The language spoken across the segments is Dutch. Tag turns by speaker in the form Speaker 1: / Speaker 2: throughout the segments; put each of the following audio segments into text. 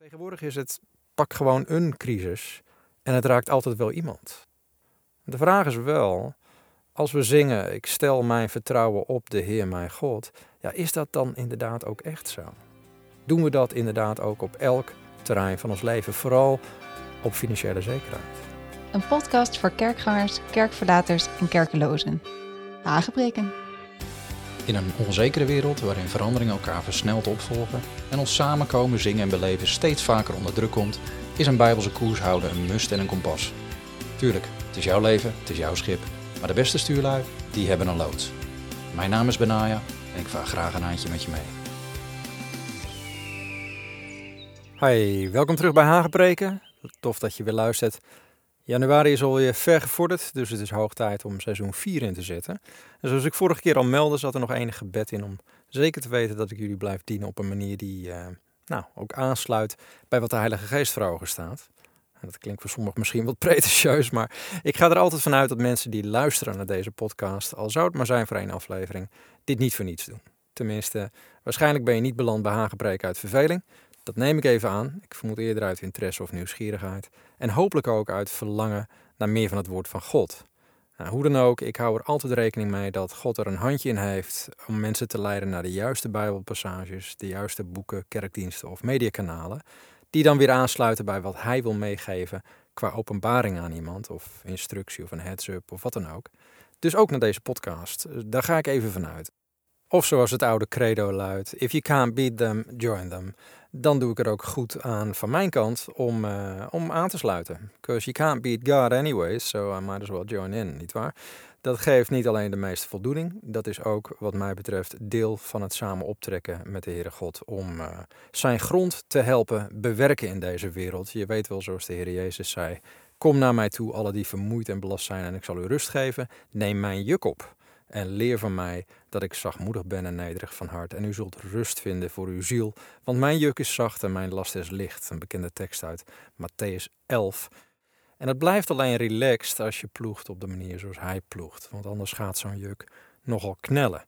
Speaker 1: Tegenwoordig is het pak gewoon een crisis en het raakt altijd wel iemand. De vraag is wel, als we zingen, ik stel mijn vertrouwen op de Heer mijn God, ja, is dat dan inderdaad ook echt zo? Doen we dat inderdaad ook op elk terrein van ons leven, vooral op financiële zekerheid?
Speaker 2: Een podcast voor kerkgangers, kerkverlaters en kerkelozen. Aangebreken.
Speaker 3: In een onzekere wereld waarin veranderingen elkaar versneld opvolgen en ons samenkomen, zingen en beleven steeds vaker onder druk komt, is een bijbelse koers houden een must en een kompas. Tuurlijk, het is jouw leven, het is jouw schip, maar de beste stuurlui, die hebben een loods. Mijn naam is Benaya en ik vaar graag een handje met je mee.
Speaker 1: Hi, welkom terug bij Hagepreken. Tof dat je weer luistert. Januari is alweer ver gevorderd, dus het is hoog tijd om seizoen 4 in te zetten. En zoals ik vorige keer al meldde, zat er nog enig gebed in om zeker te weten dat ik jullie blijf dienen op een manier die uh, nou, ook aansluit bij wat de Heilige Geest voor ogen staat. En dat klinkt voor sommigen misschien wat pretentieus, maar ik ga er altijd vanuit dat mensen die luisteren naar deze podcast, al zou het maar zijn voor één aflevering, dit niet voor niets doen. Tenminste, waarschijnlijk ben je niet beland bij Hagepreek uit verveling, dat neem ik even aan. Ik vermoed eerder uit interesse of nieuwsgierigheid. En hopelijk ook uit verlangen naar meer van het woord van God. Nou, hoe dan ook, ik hou er altijd rekening mee dat God er een handje in heeft om mensen te leiden naar de juiste Bijbelpassages, de juiste boeken, kerkdiensten of mediakanalen, die dan weer aansluiten bij wat Hij wil meegeven qua openbaring aan iemand, of instructie of een heads-up of wat dan ook. Dus ook naar deze podcast. Daar ga ik even vanuit. Of zoals het oude credo luidt: If you can't beat them, join them dan doe ik er ook goed aan van mijn kant om, uh, om aan te sluiten. Because you can't beat God anyways, so I might as well join in, nietwaar? Dat geeft niet alleen de meeste voldoening, dat is ook wat mij betreft deel van het samen optrekken met de Heere God om uh, zijn grond te helpen bewerken in deze wereld. Je weet wel, zoals de Heer Jezus zei, kom naar mij toe, alle die vermoeid en belast zijn en ik zal u rust geven. Neem mijn juk op. En leer van mij dat ik zachtmoedig ben en nederig van hart. En u zult rust vinden voor uw ziel. Want mijn juk is zacht en mijn last is licht. Een bekende tekst uit Matthäus 11. En het blijft alleen relaxed als je ploegt op de manier zoals hij ploegt. Want anders gaat zo'n juk nogal knellen.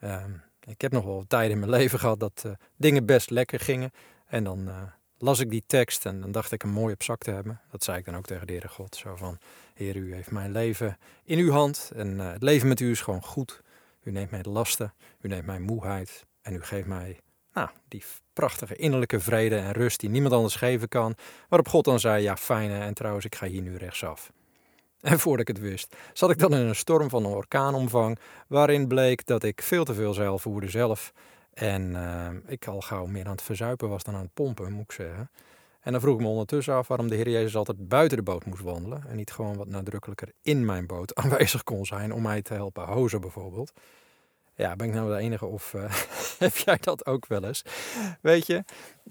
Speaker 1: Ehm, ik heb nog wel tijden in mijn leven gehad dat uh, dingen best lekker gingen. En dan uh, las ik die tekst en dan dacht ik hem mooi op zak te hebben. Dat zei ik dan ook tegen de Heere God. Zo van, Heer, u heeft mijn leven in uw hand en uh, het leven met u is gewoon goed. U neemt mij de lasten, u neemt mijn moeheid en u geeft mij nou, die prachtige innerlijke vrede en rust die niemand anders geven kan. Waarop God dan zei, ja fijne en trouwens ik ga hier nu rechtsaf. En voordat ik het wist, zat ik dan in een storm van een orkaanomvang, waarin bleek dat ik veel te veel zeil voerde zelf. En uh, ik al gauw meer aan het verzuipen was dan aan het pompen, moet ik zeggen. En dan vroeg ik me ondertussen af waarom de Heer Jezus altijd buiten de boot moest wandelen. En niet gewoon wat nadrukkelijker in mijn boot aanwezig kon zijn om mij te helpen hozen bijvoorbeeld. Ja, ben ik nou de enige of uh, heb jij dat ook wel eens? Weet je,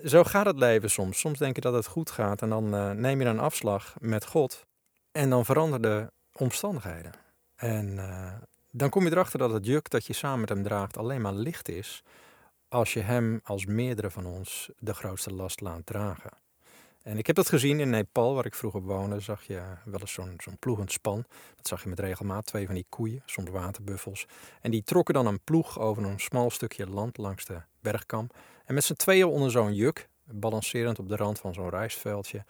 Speaker 1: zo gaat het leven soms. Soms denk je dat het goed gaat en dan uh, neem je een afslag met God. En dan veranderen de omstandigheden. En uh, dan kom je erachter dat het juk dat je samen met hem draagt alleen maar licht is. Als je hem als meerdere van ons de grootste last laat dragen. En ik heb dat gezien in Nepal, waar ik vroeger woonde. Zag je wel eens zo'n zo'n ploegend span. Dat zag je met regelmaat, twee van die koeien, soms waterbuffels. En die trokken dan een ploeg over een smal stukje land langs de bergkam. En met z'n tweeën onder zo'n juk, balancerend op de rand van zo'n rijstveldje,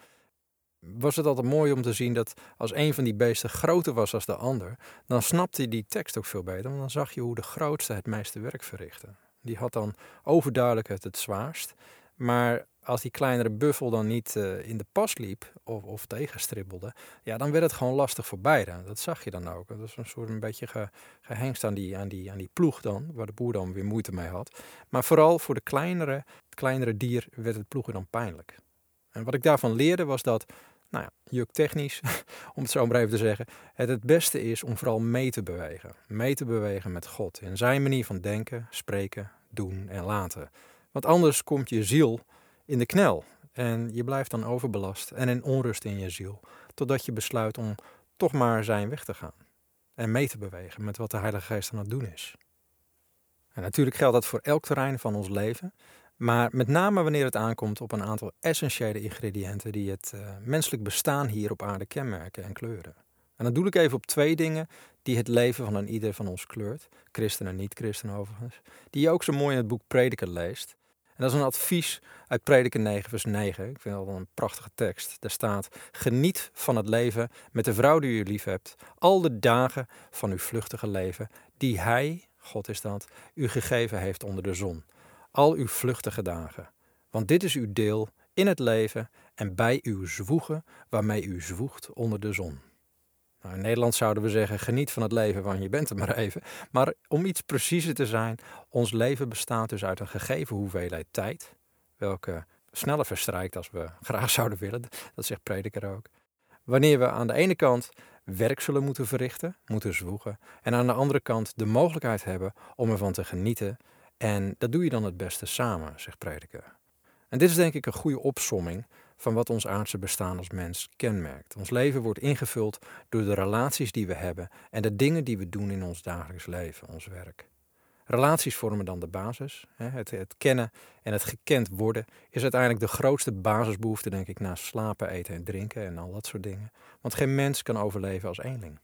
Speaker 1: was het altijd mooi om te zien dat als een van die beesten groter was dan de ander, dan snapte hij die tekst ook veel beter. Want dan zag je hoe de grootste het meeste werk verrichtte. Die had dan overduidelijk het het zwaarst. Maar als die kleinere buffel dan niet uh, in de pas liep of, of tegenstribbelde, ja, dan werd het gewoon lastig voor beide. Dat zag je dan ook. Dat is een soort een beetje ge, gehengst aan die, aan, die, aan die ploeg dan, waar de boer dan weer moeite mee had. Maar vooral voor de kleinere, het kleinere dier werd het ploegen dan pijnlijk. En wat ik daarvan leerde was dat, nou ja, juktechnisch, om het zo maar even te zeggen, het het beste is om vooral mee te bewegen. Mee te bewegen met God in zijn manier van denken, spreken, doen en laten. Want anders komt je ziel in de knel. En je blijft dan overbelast en in onrust in je ziel. Totdat je besluit om toch maar zijn weg te gaan. En mee te bewegen met wat de Heilige Geest aan het doen is. En natuurlijk geldt dat voor elk terrein van ons leven. Maar met name wanneer het aankomt op een aantal essentiële ingrediënten die het uh, menselijk bestaan hier op aarde kenmerken en kleuren. En dan doe ik even op twee dingen die het leven van een ieder van ons kleurt. Christen en niet-christen overigens. Die je ook zo mooi in het boek Prediker leest. En dat is een advies uit Prediker 9, vers 9. Ik vind dat wel een prachtige tekst. Daar staat: Geniet van het leven met de vrouw die u lief hebt, al de dagen van uw vluchtige leven, die Hij, God is dat, u gegeven heeft onder de zon. Al uw vluchtige dagen. Want dit is uw deel in het leven en bij uw zwoegen, waarmee u zwoegt onder de zon. Nou, in Nederland zouden we zeggen: geniet van het leven, want je bent er maar even. Maar om iets preciezer te zijn, ons leven bestaat dus uit een gegeven hoeveelheid tijd, welke sneller verstrijkt als we graag zouden willen. Dat zegt Prediker ook. Wanneer we aan de ene kant werk zullen moeten verrichten, moeten zwoegen, en aan de andere kant de mogelijkheid hebben om ervan te genieten. En dat doe je dan het beste samen, zegt Prediker. En dit is denk ik een goede opsomming van wat ons aardse bestaan als mens kenmerkt. Ons leven wordt ingevuld door de relaties die we hebben en de dingen die we doen in ons dagelijks leven, ons werk. Relaties vormen dan de basis. Het, het, kennen en het gekend worden is uiteindelijk de grootste basisbehoefte, denk ik, naast slapen, eten en drinken en al dat soort dingen. Want geen mens kan overleven als eenling.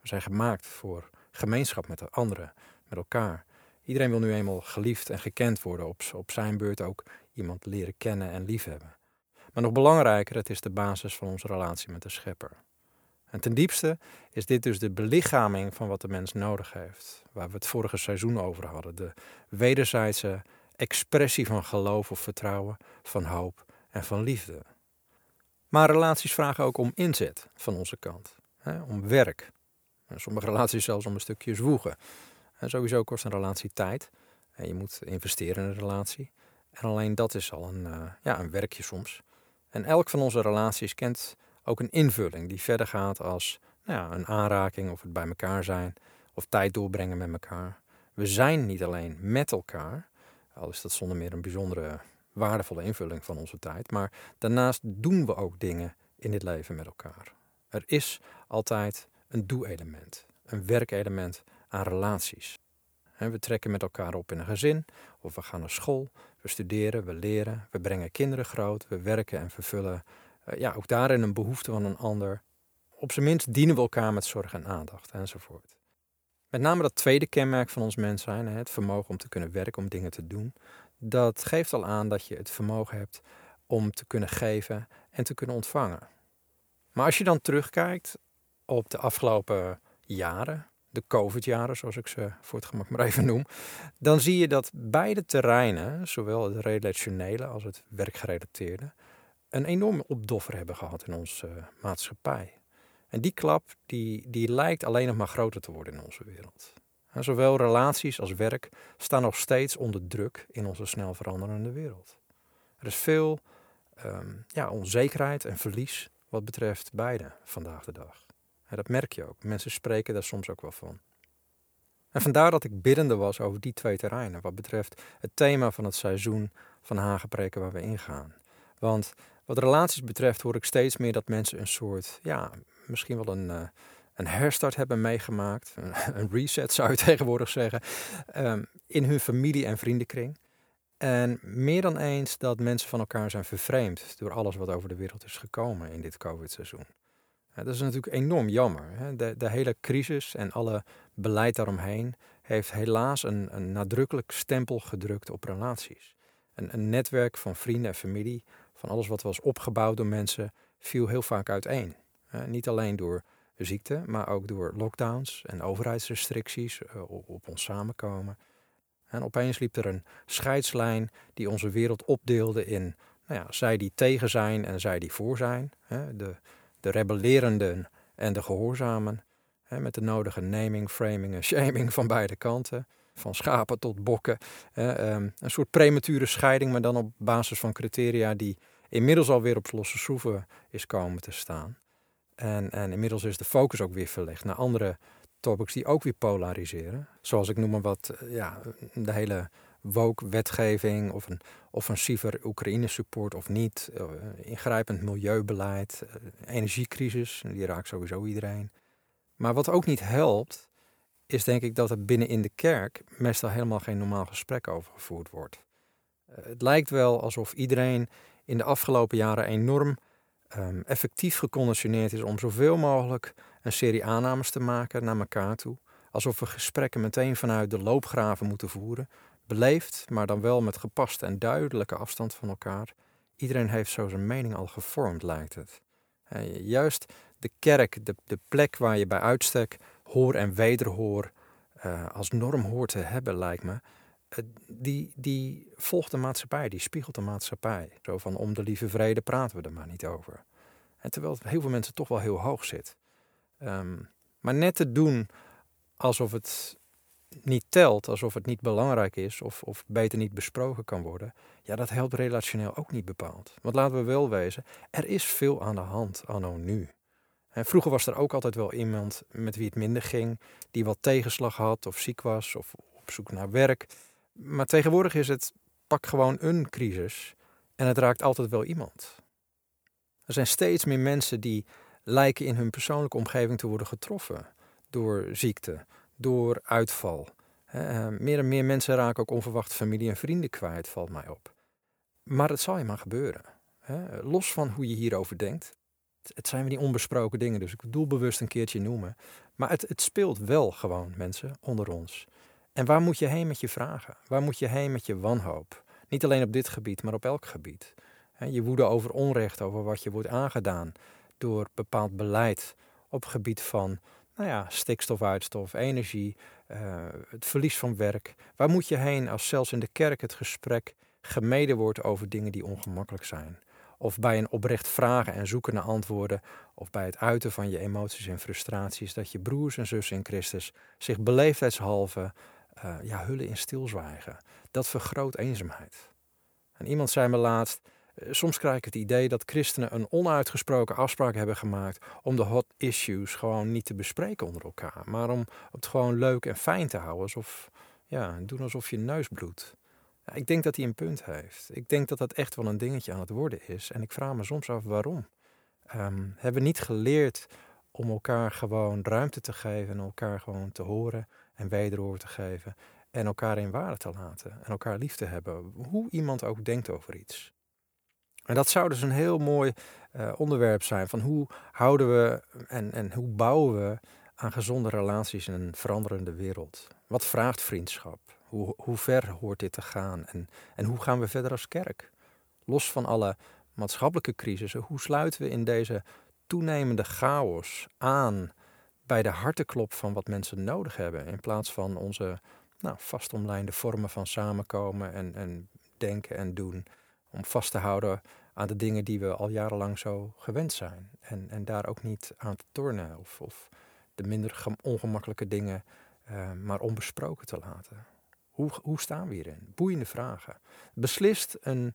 Speaker 1: We zijn gemaakt voor gemeenschap met de anderen, met elkaar. Iedereen wil nu eenmaal geliefd en gekend worden, op, op zijn beurt ook iemand leren kennen en liefhebben. Maar nog belangrijker, het is de basis van onze relatie met de Schepper. En ten diepste is dit dus de belichaming van wat de mens nodig heeft, waar we het vorige seizoen over hadden. De wederzijdse expressie van geloof of vertrouwen, van hoop en van liefde. Maar relaties vragen ook om inzet van onze kant, hè, om werk. En sommige relaties zelfs om een stukje zwoegen. En sowieso kost een relatie tijd. En je moet investeren in een relatie. En alleen dat is al een, uh, ja, een werkje soms. En elk van onze relaties kent ook een invulling die verder gaat als nou ja, een aanraking of het bij elkaar zijn of tijd doorbrengen met elkaar. We zijn niet alleen met elkaar, al is dat zonder meer een bijzondere waardevolle invulling van onze tijd, maar daarnaast doen we ook dingen in dit leven met elkaar. Er is altijd een doe-element, een werkelement aan relaties. We trekken met elkaar op in een gezin, of we gaan naar school, we studeren, we leren, we brengen kinderen groot, we werken en vervullen uh, ja, ook daarin een behoefte van een ander. Op zijn minst dienen we elkaar met zorg en aandacht enzovoort. Met name dat tweede kenmerk van ons mens zijn, het vermogen om te kunnen werken, om dingen te doen, dat geeft al aan dat je het vermogen hebt om te kunnen geven en te kunnen ontvangen. Maar als je dan terugkijkt op de afgelopen jaren, de COVID-jaren, zoals ik ze voor het gemak maar even noem, dan zie je dat beide terreinen, zowel het relationele als het werkgerelateerde, een enorme opdoffer hebben gehad in onze uh, maatschappij. En die klap die, die lijkt alleen nog maar groter te worden in onze wereld. En zowel relaties als werk staan nog steeds onder druk in onze snel veranderende wereld. Er is veel um, ja, onzekerheid en verlies wat betreft beide vandaag de dag. Dat merk je ook. Mensen spreken daar soms ook wel van. En vandaar dat ik biddende was over die twee terreinen, wat betreft het thema van het seizoen van Hagenpreken waar we ingaan. Want wat relaties betreft hoor ik steeds meer dat mensen een soort, ja, misschien wel een, uh, een herstart hebben meegemaakt. Een, reset zou je tegenwoordig zeggen. Um, in hun familie- en vriendenkring. En meer dan eens dat mensen van elkaar zijn vervreemd door alles wat over de wereld is gekomen in dit COVID-seizoen. Dat is natuurlijk enorm jammer. De, de, hele crisis en alle beleid daaromheen heeft helaas een, een nadrukkelijk stempel gedrukt op relaties. Een, een, netwerk van vrienden en familie, van alles wat was opgebouwd door mensen, viel heel vaak uiteen. Niet alleen door ziekte, maar ook door lockdowns en overheidsrestricties uh, op ons samenkomen. En opeens liep er een scheidslijn die onze wereld opdeelde in nou ja, zij die tegen zijn en zij die voor zijn. De, de rebellerenden en de gehoorzamen. Hè, met de nodige naming, framing en shaming van beide kanten. Van schapen tot bokken. Hè, um, een soort premature scheiding, maar dan op basis van criteria die inmiddels alweer op losse schroeven is komen te staan. En, en inmiddels is de focus ook weer verlegd naar andere topics die ook weer polariseren. Zoals ik noem wat, eh, ja, de hele woke-wetgeving of een offensiever Oekraïne-support of niet, uh, ingrijpend milieubeleid, uh, energiecrisis, die raakt sowieso iedereen. Maar wat ook niet helpt, is denk ik dat er binnen in de kerk meestal helemaal geen normaal gesprek over gevoerd wordt. Uh, het lijkt wel alsof iedereen in de afgelopen jaren enorm um, effectief geconditioneerd is om zoveel mogelijk een serie aannames te maken naar elkaar toe. Alsof we gesprekken meteen vanuit de loopgraven moeten voeren, beleefd, maar dan wel met gepaste en duidelijke afstand van elkaar. Iedereen heeft zo zijn mening al gevormd, lijkt het. juist de kerk, de, de plek waar je bij uitstek hoor en wederhoor uh, als norm hoort te hebben, lijkt me. Die, die volgt de maatschappij, die spiegelt de maatschappij. Zo van om de lieve vrede praten we er maar niet over. En terwijl het heel veel mensen toch wel heel hoog zit. Um, maar net te doen alsof het niet telt, alsof het niet belangrijk is of, of beter niet besproken kan worden, ja, dat helpt relationeel ook niet bepaald. Want laten we wel wezen, er is veel aan de hand anno nu. En vroeger was er ook altijd wel iemand met wie het minder ging, die wat tegenslag had of ziek was of op zoek naar werk. Maar tegenwoordig is het pak gewoon een crisis en het raakt altijd wel iemand. Er zijn steeds meer mensen die lijken in hun persoonlijke omgeving te worden getroffen door ziekte, door uitval. Eh, meer en meer mensen raken ook onverwacht familie en vrienden kwijt, valt mij op. Maar het zal je maar gebeuren. Los van hoe je hierover denkt. Het zijn weer die onbesproken dingen, dus ik bedoel bewust een keertje noemen. Maar het, het speelt wel gewoon, mensen, onder ons. En waar moet je heen met je vragen? Waar moet je heen met je wanhoop? Niet alleen op dit gebied, maar op elk gebied. Je woede over onrecht, over wat je wordt aangedaan door bepaald beleid op gebied van nou ja, stikstofuitstof, energie, uh, het verlies van werk. Waar moet je heen als zelfs in de kerk het gesprek gemeden wordt over dingen die ongemakkelijk zijn? Of bij een oprecht vragen en zoeken naar antwoorden, of bij het uiten van je emoties en frustraties, dat je broers en zussen in Christus zich beleefdheidshalve uh, ja, hullen in stilzwijgen. Dat vergroot eenzaamheid. En iemand zei me laatst: eh, soms krijg ik het idee dat christenen een onuitgesproken afspraak hebben gemaakt om de hot issues gewoon niet te bespreken onder elkaar, maar om het gewoon leuk en fijn te houden, alsof, ja, doen alsof je neus bloedt. ik denk dat hij een punt heeft. Ik denk dat dat echt wel een dingetje aan het worden is. En ik vraag me soms af waarom. Um, hebben we niet geleerd om elkaar gewoon ruimte te geven en elkaar gewoon te horen en wederhoor te geven en elkaar in waarde te laten en elkaar lief te hebben, hoe iemand ook denkt over iets. En dat zou dus een heel mooi uh, onderwerp zijn van hoe houden we en, en hoe bouwen we aan gezonde relaties in een veranderende wereld. Wat vraagt vriendschap? Hoe, hoe ver hoort dit te gaan? En, en hoe gaan we verder als kerk? Los van alle maatschappelijke crisissen, hoe sluiten we in deze toenemende chaos aan bij de harteklop van wat mensen nodig hebben, in plaats van onze nou, vastomlijnde vormen van samenkomen en, en denken en doen om vast te houden aan de dingen die we al jarenlang zo gewend zijn. En, en daar ook niet aan te tornen of, of de minder ongemakkelijke dingen uh, maar onbesproken te laten. Hoe, hoe staan we hierin? Boeiende vragen. Beslist een,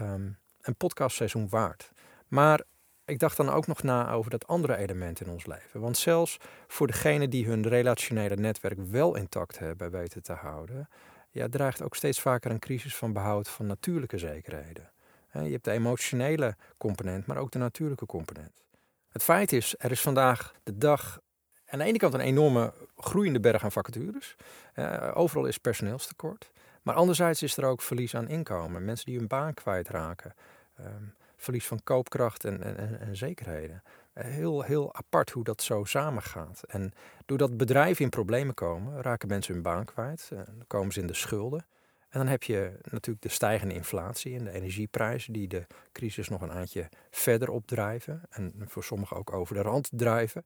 Speaker 1: um, een podcastseizoen waard. Maar ik dacht dan ook nog na over dat andere element in ons leven. Want zelfs voor degenen die hun relationele netwerk wel intact hebben weten te houden, ja, dreigt ook steeds vaker een crisis van behoud van natuurlijke zekerheden. Je hebt de emotionele component, maar ook de natuurlijke component. Het feit is, er is vandaag de dag aan de ene kant een enorme groeiende berg aan vacatures. overal is personeelstekort. Maar anderzijds is er ook verlies aan inkomen. Mensen die hun baan kwijtraken. Um, verlies van koopkracht en, en, en zekerheden. Heel, heel apart hoe dat zo samengaat. En doordat bedrijven in problemen komen, raken mensen hun baan kwijt. En dan komen ze in de schulden. En dan heb je natuurlijk de stijgende inflatie en de energieprijzen die de crisis nog een eindje verder opdrijven. En voor sommigen ook over de rand drijven.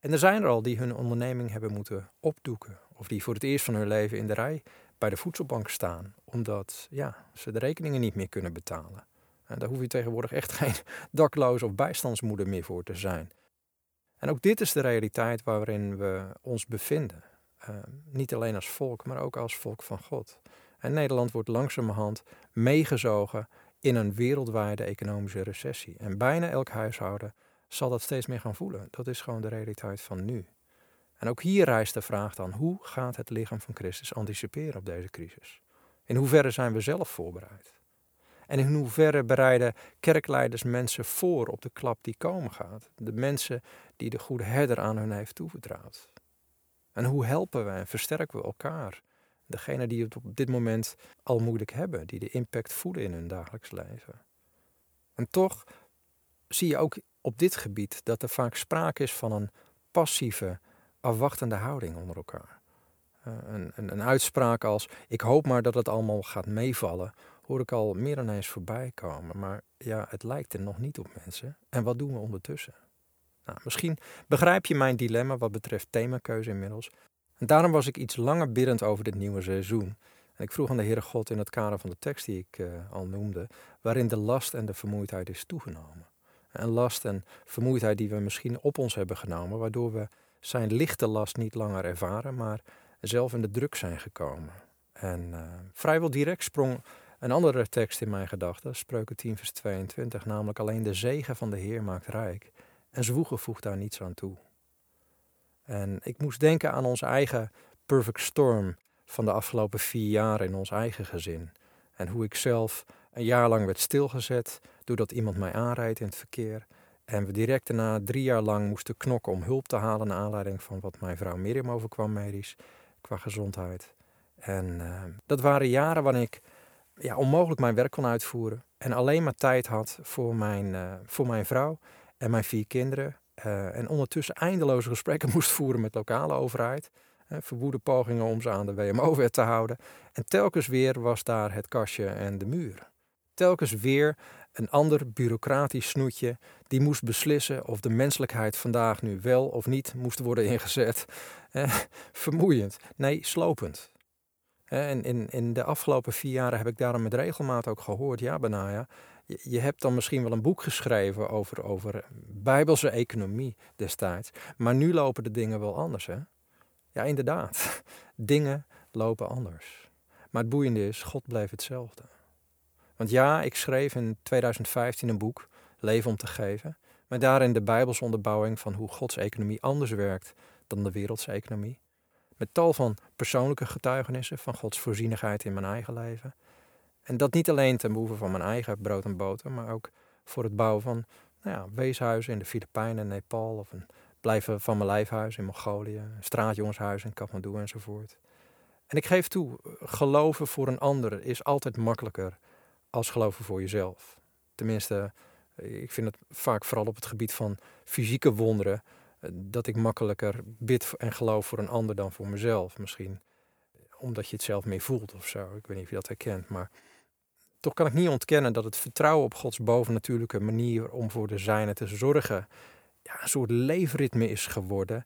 Speaker 1: En er zijn er al die hun onderneming hebben moeten opdoeken. Of die voor het eerst van hun leven in de rij bij de voedselbank staan. Omdat ja, ze de rekeningen niet meer kunnen betalen. En daar hoef je tegenwoordig echt geen dakloos of bijstandsmoeder meer voor te zijn. En ook dit is de realiteit waarin we ons bevinden. Uh, niet alleen als volk, maar ook als volk van God. En Nederland wordt langzamerhand meegezogen in een wereldwijde economische recessie. En bijna elk huishouden zal dat steeds meer gaan voelen. Dat is gewoon de realiteit van nu. En ook hier rijst de vraag dan: hoe gaat het lichaam van Christus anticiperen op deze crisis? In hoeverre zijn we zelf voorbereid? En in hoeverre bereiden kerkleiders mensen voor op de klap die komen gaat? De mensen die de goede herder aan hun heeft toevertrouwd. En hoe helpen we en versterken we elkaar? Degene die het op dit moment al moeilijk hebben, die de impact voelen in hun dagelijks leven. En toch zie je ook op dit gebied dat er vaak sprake is van een passieve, afwachtende houding onder elkaar. een, een, een, uitspraak als: Ik hoop maar dat het allemaal gaat meevallen, hoor ik al meer dan eens voorbij komen. Maar ja, het lijkt er nog niet op mensen. En wat doen we ondertussen? Nou, misschien begrijp je mijn dilemma wat betreft themakeuze inmiddels. En daarom was ik iets langer biddend over dit nieuwe seizoen. En ik vroeg aan de Heere God in het kader van de tekst die ik uh, al noemde, waarin de last en de vermoeidheid is toegenomen. En last en vermoeidheid die we misschien op ons hebben genomen, waardoor we zijn lichte last niet langer ervaren, maar zelf in de druk zijn gekomen. En uh, vrijwel direct sprong een andere tekst in mijn gedachten, Spreuken 10 vers 22, namelijk alleen de zegen van de Heer maakt rijk en zwoegen voegt daar niets aan toe. En ik moest denken aan onze eigen perfect storm van de afgelopen vier jaar in ons eigen gezin. En hoe ik zelf een jaar lang werd stilgezet doordat iemand mij aanrijdt in het verkeer. En we direct daarna drie jaar lang moesten knokken om hulp te halen naar aanleiding van wat mijn vrouw Miriam overkwam medisch qua gezondheid. En uh, dat waren jaren waarin ik ja, onmogelijk mijn werk kon uitvoeren en alleen maar tijd had voor mijn, uh, voor mijn vrouw en mijn vier kinderen. Uh, en ondertussen eindeloze gesprekken moest voeren met lokale overheid. Uh, verwoede pogingen om ze aan de WMO-wet te houden. En telkens weer was daar het kastje en de muur. Telkens weer een ander bureaucratisch snoetje die moest beslissen of de menselijkheid vandaag nu wel of niet moest worden ingezet. Eh, vermoeiend, nee, slopend. En in, in de afgelopen vier jaren heb ik daarom met regelmaat ook gehoord, ja Benaya, je, hebt dan misschien wel een boek geschreven over, over bijbelse economie destijds, maar nu lopen de dingen wel anders hè? Ja, inderdaad, dingen lopen anders. Maar het boeiende is, God bleef hetzelfde. Want ja, ik schreef in 2015 een boek, Leven om te geven, met daarin de Bijbelse onderbouwing van hoe Gods economie anders werkt dan de wereldse economie. Met tal van persoonlijke getuigenissen van Gods voorzienigheid in mijn eigen leven. En dat niet alleen ten behoeve van mijn eigen brood en boter, maar ook voor het bouwen van nou ja, weeshuizen in de Filipijnen en Nepal. Of een blijven van mijn lijfhuis in Mongolië, een straatjongenshuis in Kathmandu enzovoort. En ik geef toe, geloven voor een ander is altijd makkelijker als geloven voor jezelf. Tenminste, ik vind het vaak vooral op het gebied van fysieke wonderen dat ik makkelijker bid en geloof voor een ander dan voor mezelf. Misschien omdat je het zelf meer voelt of zo. Ik weet niet of je dat herkent, maar toch kan ik niet ontkennen dat het vertrouwen op Gods bovennatuurlijke manier om voor de zijne te zorgen ja, een soort leefritme is geworden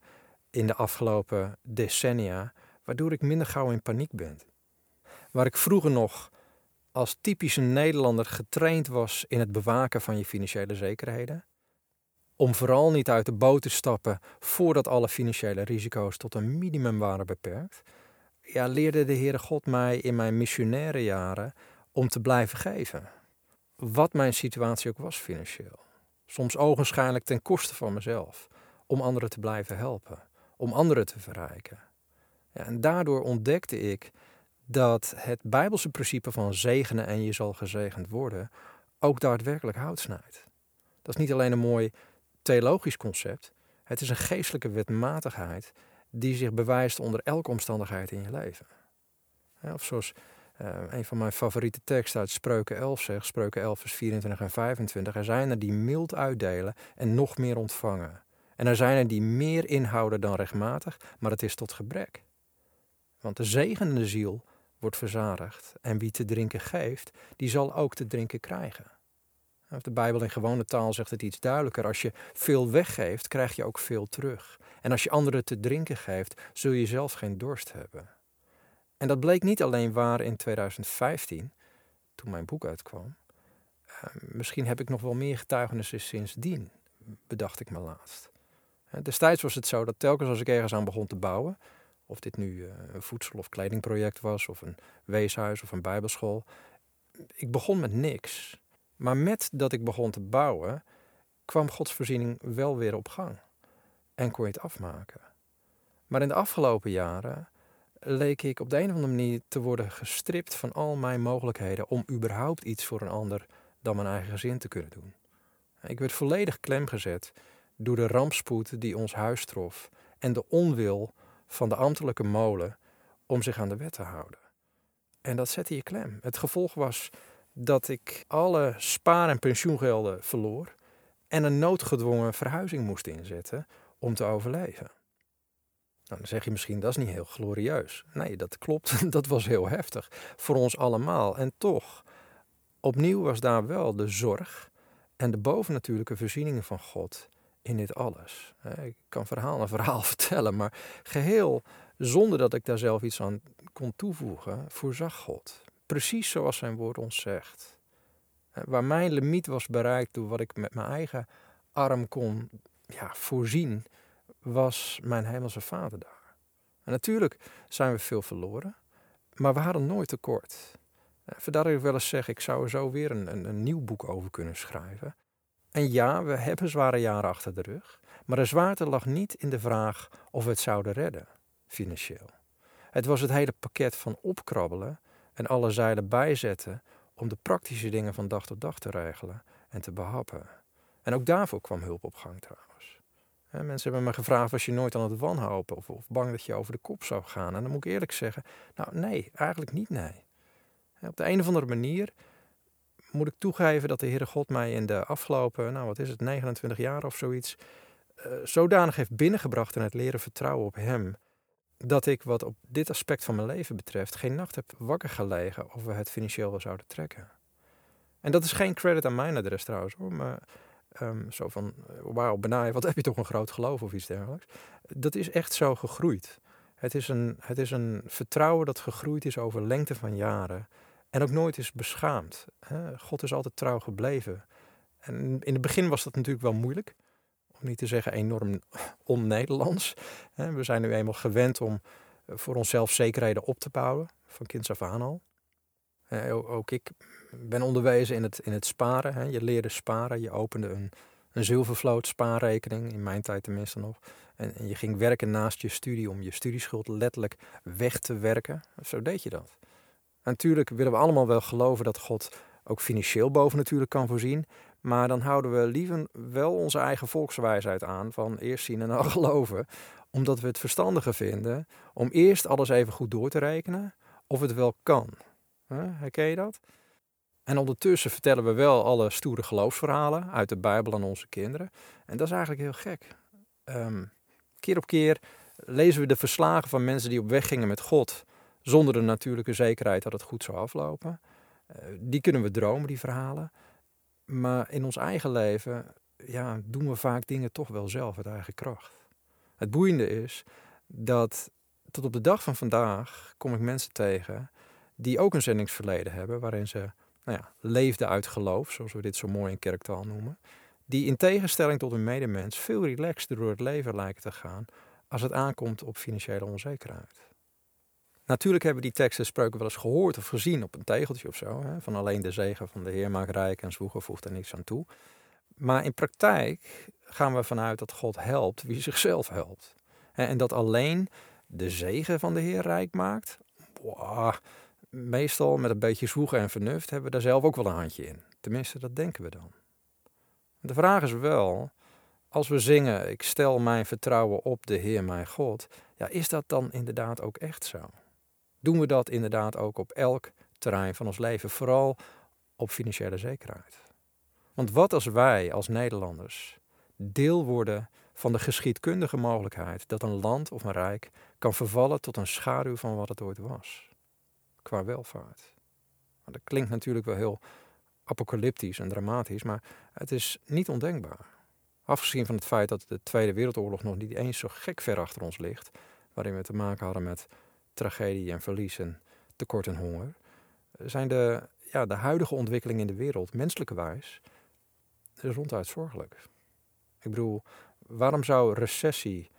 Speaker 1: in de afgelopen decennia, waardoor ik minder gauw in paniek ben. Waar ik vroeger nog als typische Nederlander getraind was in het bewaken van je financiële zekerheden. Om vooral niet uit de boot te stappen voordat alle financiële risico's tot een minimum waren beperkt. Ja, leerde de Heere God mij in mijn missionaire jaren om te blijven geven. Wat mijn situatie ook was financieel. Soms ogenschijnlijk ten koste van mezelf. Om anderen te blijven helpen. Om anderen te verrijken. Ja, en daardoor ontdekte ik dat het Bijbelse principe van zegenen en je zal gezegend worden ook daadwerkelijk hout snijdt. Dat is niet alleen een mooi theologisch concept, het is een geestelijke wetmatigheid die zich bewijst onder elke omstandigheid in je leven. Of zoals uh, een van mijn favoriete teksten uit Spreuken 11 zegt, Spreuken 11 vers 24 en 25, er zijn er die mild uitdelen en nog meer ontvangen. En er zijn er die meer inhouden dan rechtmatig, maar het is tot gebrek. Want de zegenende ziel wordt verzadigd. En wie te drinken geeft, die zal ook te drinken krijgen. De Bijbel in gewone taal zegt het iets duidelijker. Als je veel weggeeft, krijg je ook veel terug. En als je anderen te drinken geeft, zul je zelf geen dorst hebben. En dat bleek niet alleen waar in 2015, toen mijn boek uitkwam. Uh, misschien heb ik nog wel meer getuigenissen sindsdien, bedacht ik me laatst. Destijds was het zo dat telkens als ik ergens aan begon te bouwen, of dit nu eh, een voedsel- of kledingproject was, of een weeshuis of een bijbelschool. Ik begon met niks. Maar met dat ik begon te bouwen, kwam Gods voorziening wel weer op gang. En kon je het afmaken. Maar in de afgelopen jaren leek ik op de een of andere manier te worden gestript van al mijn mogelijkheden om überhaupt iets voor een ander dan mijn eigen gezin te kunnen doen. Ik werd volledig klemgezet door de rampspoed die ons huis trof en de onwil van de ambtelijke molen om zich aan de wet te houden. En dat zette je klem. Het gevolg was dat ik alle spaar- en pensioengelden verloor en een noodgedwongen verhuizing moest inzetten om te overleven. Nou, dan zeg je misschien, dat is niet heel glorieus. Nee, dat klopt, dat was heel heftig voor ons allemaal. En toch, opnieuw was daar wel de zorg en de bovennatuurlijke voorzieningen van God in dit alles. Ik kan verhaal na verhaal vertellen, maar geheel zonder dat ik daar zelf iets aan kon toevoegen, voorzag God. Precies zoals zijn woord ons zegt. Waar mijn limiet was bereikt door wat ik met mijn eigen arm kon ja, voorzien, was mijn hemelse vader daar. En natuurlijk zijn we veel verloren, maar we hadden nooit tekort. Vandaar dat ik wel eens zeg, ik zou er zo weer een, een, een nieuw boek over kunnen schrijven. En ja, we hebben zware jaren achter de rug, maar de zwaarte lag niet in de vraag of we het zouden redden, financieel. Het was het hele pakket van opkrabbelen en alle zeilen bijzetten om de praktische dingen van dag tot dag te regelen en te behappen. En ook daarvoor kwam hulp op gang trouwens. mensen hebben me gevraagd, was je nooit aan het wanhopen of, of bang dat je over de kop zou gaan? En dan moet ik eerlijk zeggen, nou nee, eigenlijk niet nee. Op de een of andere manier moet ik toegeven dat de Heere God mij in de afgelopen, nou wat is het, 29 jaar of zoiets, uh, zodanig heeft binnengebracht in het leren vertrouwen op Hem, dat ik wat op dit aspect van mijn leven betreft geen nacht heb wakker gelegen of we het financieel wel zouden trekken. En dat is geen credit aan mijn adres trouwens hoor, maar um, zo van, eh, wauw Benai, wat heb je toch een groot geloof of iets dergelijks. Dat is echt zo gegroeid. Het is, een, het is een vertrouwen dat gegroeid is over lengte van jaren. En ook nooit is beschaamd. God is altijd trouw gebleven. En in het begin was dat natuurlijk wel moeilijk. Om niet te zeggen enorm on-Nederlands. We zijn nu eenmaal gewend om eh, voor onszelf zekerheden op te bouwen. Van kinds af aan al. Ook ik ben onderwezen in het, in het sparen. Je leerde sparen. Je opende een, een zilvervloot spaarrekening. In mijn tijd tenminste nog. En, en je ging werken naast je studie om je studieschuld letterlijk weg te werken. Zo deed je dat natuurlijk willen we allemaal wel geloven dat God ook financieel boven natuurlijk kan voorzien. Maar dan houden we liever wel onze eigen volkswijsheid aan van eerst zien en dan geloven. Omdat we het verstandiger vinden om eerst alles even goed door te rekenen of het wel kan. Herken je dat? En ondertussen vertellen we wel alle stoere geloofsverhalen uit de Bijbel aan onze kinderen. En dat is eigenlijk heel gek. Um, keer op keer lezen we de verslagen van mensen die op weg gingen met God zonder de natuurlijke zekerheid dat het goed zou aflopen. Uh, die kunnen we dromen, die verhalen. Maar in ons eigen leven ja, doen we vaak dingen toch wel zelf uit eigen kracht. Het boeiende is dat tot op de dag van vandaag kom ik mensen tegen die ook een zendingsverleden hebben, waarin ze nou ja, leefden uit geloof, zoals we dit zo mooi in kerktaal noemen. Die in tegenstelling tot hun medemens veel relaxter door het leven lijken te gaan als het aankomt op financiële onzekerheid. Natuurlijk hebben die teksten spreuken wel eens gehoord of gezien op een tegeltje of zo. Hè? Van alleen de zegen van de Heer maakt rijk en zwoegen voegt er niks aan toe. Maar in praktijk gaan we vanuit dat God helpt wie zichzelf helpt. En dat alleen de zegen van de Heer rijk maakt. Boah, meestal met een beetje zwoegen en vernuft hebben we daar zelf ook wel een handje in. Tenminste, dat denken we dan. De vraag is wel, als we zingen, ik stel mijn vertrouwen op de Heer mijn God, ja, is dat dan inderdaad ook echt zo? Doen we dat inderdaad ook op elk terrein van ons leven, vooral op financiële zekerheid. Want wat als wij als Nederlanders deel worden van de geschiedkundige mogelijkheid dat een land of een rijk kan vervallen tot een schaduw van wat het ooit was, qua welvaart? dat klinkt natuurlijk wel heel apocalyptisch en dramatisch, maar het is niet ondenkbaar. Afgezien van het feit dat de Tweede Wereldoorlog nog niet eens zo gek ver achter ons ligt, waarin we te maken hadden met tragedie en verlies en tekort en honger, zijn de, ja, de huidige ontwikkelingen in de wereld, menselijke wijs, ronduit zorgelijk. Ik bedoel, waarom zou recessie,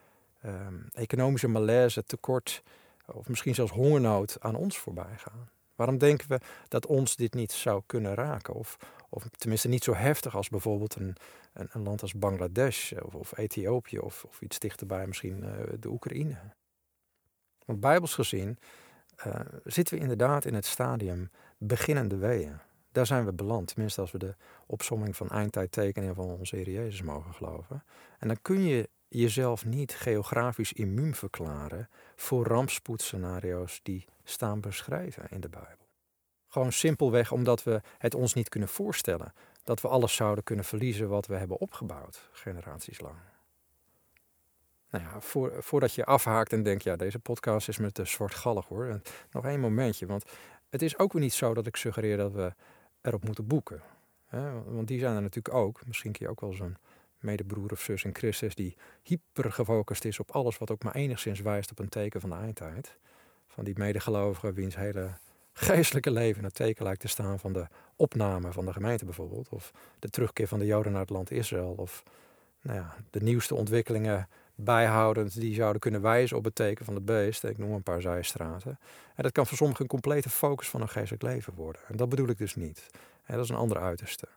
Speaker 1: ehm, economische malaise, tekort of misschien zelfs hongernood aan ons voorbij gaan? Waarom denken we dat ons dit niet zou kunnen raken? Of, of tenminste niet zo heftig als bijvoorbeeld een, een, een land als Bangladesh of, of Ethiopië of, of, iets dichterbij misschien uh, de Oekraïne. Want bijbels gezien uh, zitten we inderdaad in het stadium beginnende weeën. Daar zijn we beland, tenminste als we de opsomming van eindtijdtekeningen van onze Heer Jezus mogen geloven. En dan kun je jezelf niet geografisch immuun verklaren voor rampspoedscenario's die staan beschreven in de Bijbel. Gewoon simpelweg omdat we het ons niet kunnen voorstellen dat we alles zouden kunnen verliezen wat we hebben opgebouwd, generaties lang. Nou ja, voor, voordat je afhaakt en denkt, ja, deze podcast is me te zwartgallig hoor. En nog één momentje, want het is ook weer niet zo dat ik suggereer dat we erop moeten boeken. Hè? Want die zijn er natuurlijk ook. Misschien kun je ook wel zo'n medebroer of zus in Christus die hyper gefocust is op alles wat ook maar enigszins wijst op een teken van de eindtijd. Van die medegelovigen wiens hele geestelijke leven het teken lijkt te staan van de opname van de gemeente bijvoorbeeld. Of de terugkeer van de Joden naar het land Israël. Of nou ja, de nieuwste ontwikkelingen bijhoudend die zouden kunnen wijzen op het teken van het beest. Ik noem een paar zijstraten. En dat kan voor sommigen een complete focus van een geestelijk leven worden. En dat bedoel ik dus niet. Dat is een andere uiterste.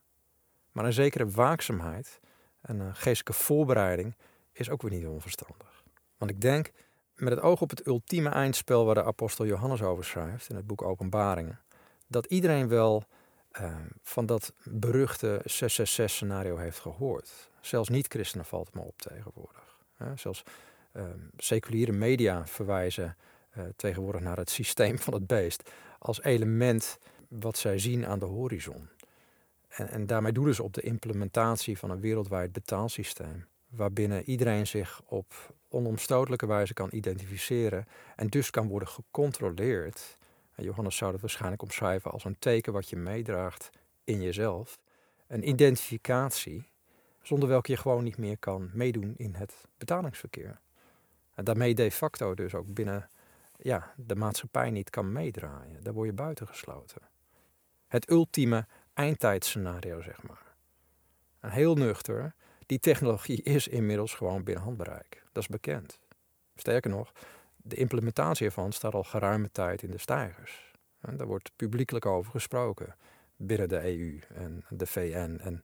Speaker 1: Maar een zekere waakzaamheid en een geestelijke voorbereiding is ook weer niet onverstandig. Want ik denk, met het oog op het ultieme eindspel waar de apostel Johannes over schrijft in het boek Openbaringen, dat iedereen wel uh, van dat beruchte 666-scenario heeft gehoord. Zelfs niet-christenen valt het me op tegenwoordig. Zelfs uh, seculiere media verwijzen uh, tegenwoordig naar het systeem van het beest als element wat zij zien aan de horizon. En, en daarmee doelen ze op de implementatie van een wereldwijd betaalsysteem, waarbinnen iedereen zich op onomstotelijke wijze kan identificeren en dus kan worden gecontroleerd. Johannes zou dat waarschijnlijk omschrijven als een teken wat je meedraagt in jezelf. Een identificatie zonder welke je gewoon niet meer kan meedoen in het betalingsverkeer. En daarmee de facto dus ook binnen ja, de maatschappij niet kan meedraaien. Daar word je buitengesloten. Het ultieme eindtijdscenario, zeg maar. Heel nuchter, die technologie is inmiddels gewoon binnen handbereik. Dat is bekend. Sterker nog, de implementatie ervan staat al geruime tijd in de stijgers. Daar wordt publiekelijk over gesproken binnen de EU en de VN en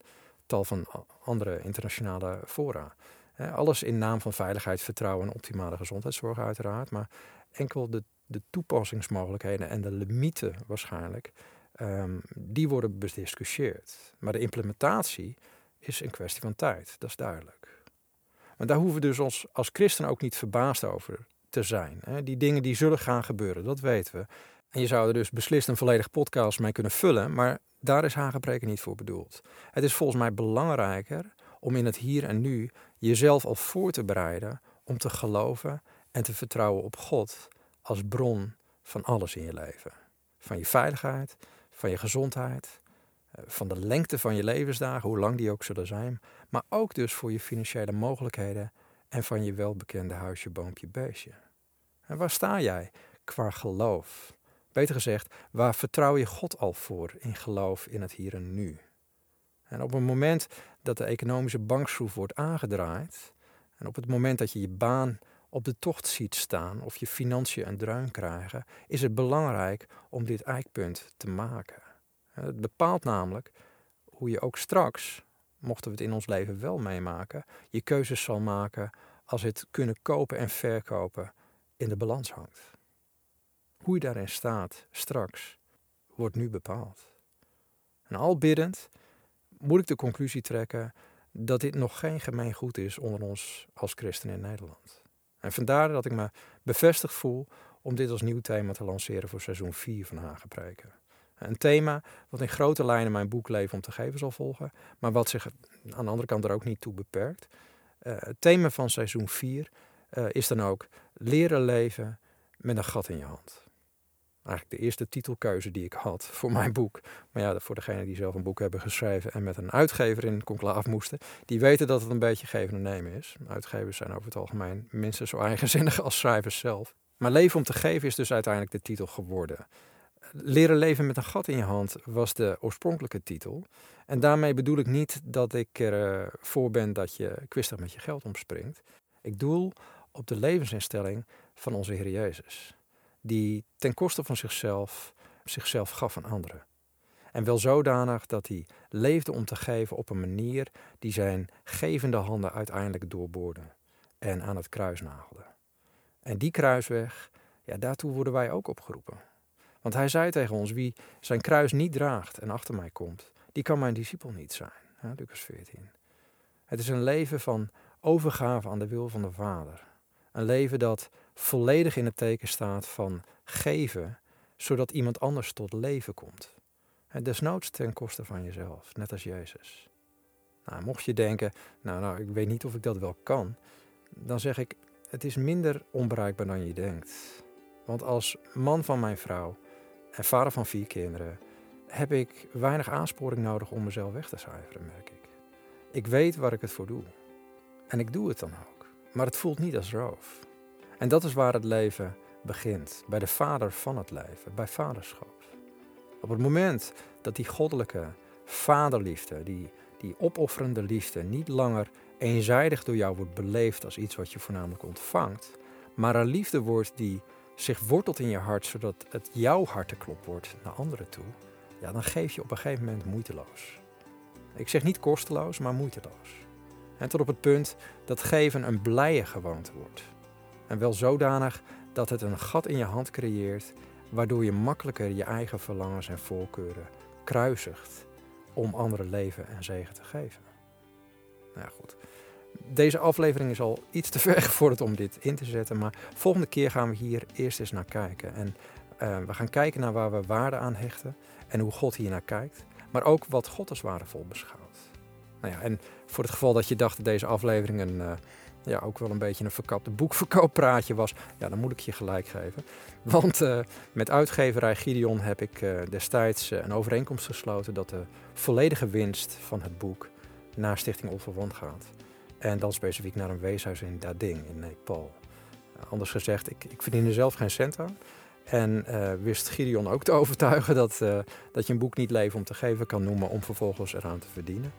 Speaker 1: van andere internationale fora. Alles in naam van veiligheid, vertrouwen en optimale gezondheidszorg uiteraard. Maar enkel de, de toepassingsmogelijkheden en de limieten waarschijnlijk, um, die worden bediscussieerd. Maar de implementatie is een kwestie van tijd, dat is duidelijk. Maar daar hoeven we dus ons als christenen ook niet verbaasd over te zijn. Die dingen die zullen gaan gebeuren, dat weten we. En je zou er dus beslist een volledig podcast mee kunnen vullen, maar daar is Hagepreken niet voor bedoeld. Het is volgens mij belangrijker om in het hier en nu jezelf al voor te bereiden om te geloven en te vertrouwen op God als bron van alles in je leven. Van je veiligheid, van je gezondheid, eh, van de lengte van je levensdagen, hoe lang die ook zullen zijn, maar ook dus voor je financiële mogelijkheden en van je welbekende huisje, boompje, beestje. En waar sta jij qua geloof? Beter gezegd, waar vertrouw je God al voor in geloof in het hier en nu? En op het moment dat de economische bankschroef wordt aangedraaid, en op het moment dat je je baan op de tocht ziet staan of je financiën een druin krijgen, is het belangrijk om dit eikpunt te maken. Het bepaalt namelijk hoe je ook straks, mochten we het in ons leven wel meemaken, je keuzes zal maken als het kunnen kopen en verkopen in de balans hangt. Hoe je daarin staat straks, wordt nu bepaald. En al biddend moet ik de conclusie trekken dat dit nog geen gemeengoed is onder ons als christenen in Nederland. En vandaar dat ik me bevestigd voel om dit als nieuw thema te lanceren voor seizoen 4 van Hagepreken. Een thema wat in grote lijnen mijn boek Leven om te geven zal volgen, maar wat zich aan de andere kant er ook niet toe beperkt. Uh, het thema van seizoen 4 uh, eh, is dan ook leren leven met een gat in je hand eigenlijk de eerste titelkeuze die ik had voor mijn boek. Maar ja, voor degenen die zelf een boek hebben geschreven en met een uitgever in conclave moesten, die weten dat het een beetje geven en nemen is. Uitgevers zijn over het algemeen minstens zo eigenzinnig als schrijvers zelf. Maar Leven om te geven is dus uiteindelijk de titel geworden. Leren leven met een gat in je hand was de oorspronkelijke titel. En daarmee bedoel ik niet dat ik ervoor ben dat je kwistig met je geld omspringt. Ik doel op de levensinstelling van onze Heer Jezus die ten koste van zichzelf zichzelf gaf aan anderen. En wel zodanig dat hij leefde om te geven op een manier die zijn gevende handen uiteindelijk doorboorde en aan het kruis nagelde. En die kruisweg, ja, daartoe worden wij ook opgeroepen. Want hij zei tegen ons, wie zijn kruis niet draagt en achter mij komt, die kan mijn discipel niet zijn. Ja, Lucas 14. Het is een leven van overgave aan de wil van de Vader. Een leven dat volledig in het teken staat van geven, zodat iemand anders tot leven komt. En desnoods ten koste van jezelf, net als Jezus. Nou, mocht je denken, nou, nou, ik weet niet of ik dat wel kan, dan zeg ik: het is minder onbereikbaar dan je denkt. Want als man van mijn vrouw en vader van vier kinderen heb ik weinig aansporing nodig om mezelf weg te cijferen, merk ik. Ik weet waar ik het voor doe. En ik doe het dan ook. Maar het voelt niet als roof. En dat is waar het leven begint. Bij de vader van het leven, bij vaderschap. Op het moment dat die goddelijke vaderliefde, die, die opofferende liefde, niet langer eenzijdig door jou wordt beleefd als iets wat je voornamelijk ontvangt, maar een liefde wordt die zich wortelt in je hart, zodat het jouw hartenklop wordt naar anderen toe, ja, dan geef je op een gegeven moment moeiteloos. Ik zeg niet kosteloos, maar moeiteloos. En tot op het punt dat geven een blije gewoonte wordt. En wel zodanig dat het een gat in je hand creëert, waardoor je makkelijker je eigen verlangens en voorkeuren kruisigt om anderen leven en zegen te geven. Nou ja, goed. Deze aflevering is al iets te ver gevorderd om dit in te zetten, maar volgende keer gaan we hier eerst eens naar kijken. En uh, we gaan kijken naar waar we waarde aan hechten en hoe God hier naar kijkt, maar ook wat God als waardevol beschouwt. Nou ja, en voor het geval dat je dacht dat deze aflevering een, uh, ja, ook wel een beetje een verkapte boekverkooppraatje was, ja, dan moet ik je gelijk geven. Want uh, met uitgeverij Gideon heb ik uh, destijds een overeenkomst gesloten dat de volledige winst van het boek naar Stichting Onverwant gaat. En dan specifiek naar een weeshuis in Dading in Nepal. Anders gezegd, ik, ik verdien er zelf geen cent aan. En wist Gideon ook te overtuigen dat, dat je een boek niet leven om te geven kan noemen om vervolgens eraan te verdienen.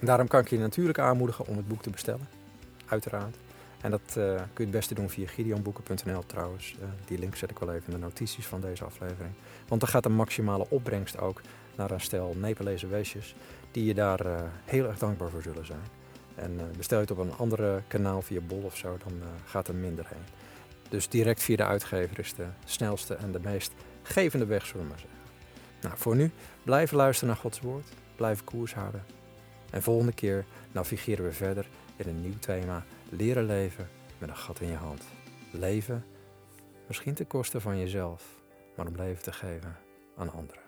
Speaker 1: En daarom kan ik je natuurlijk aanmoedigen om het boek te bestellen. Uiteraard. En dat uh, kun je het beste doen via gideonboeken.nl trouwens. die link zet ik wel even in de notities van deze aflevering. Want dan gaat de maximale opbrengst ook naar een stel Nepalese weesjes die je daar heel erg dankbaar voor zullen zijn. En bestel je het op een andere kanaal via Bol of zo, dan gaat er minder heen. Dus direct via de uitgever is de snelste en de meest gevende weg, zullen we maar zeggen. Nou, voor nu, blijven luisteren naar Gods woord, blijven koers houden. En volgende keer navigeren we verder in een nieuw thema, leren leven met een gat in je hand. Leven, misschien ten koste van jezelf, maar om leven te geven aan anderen.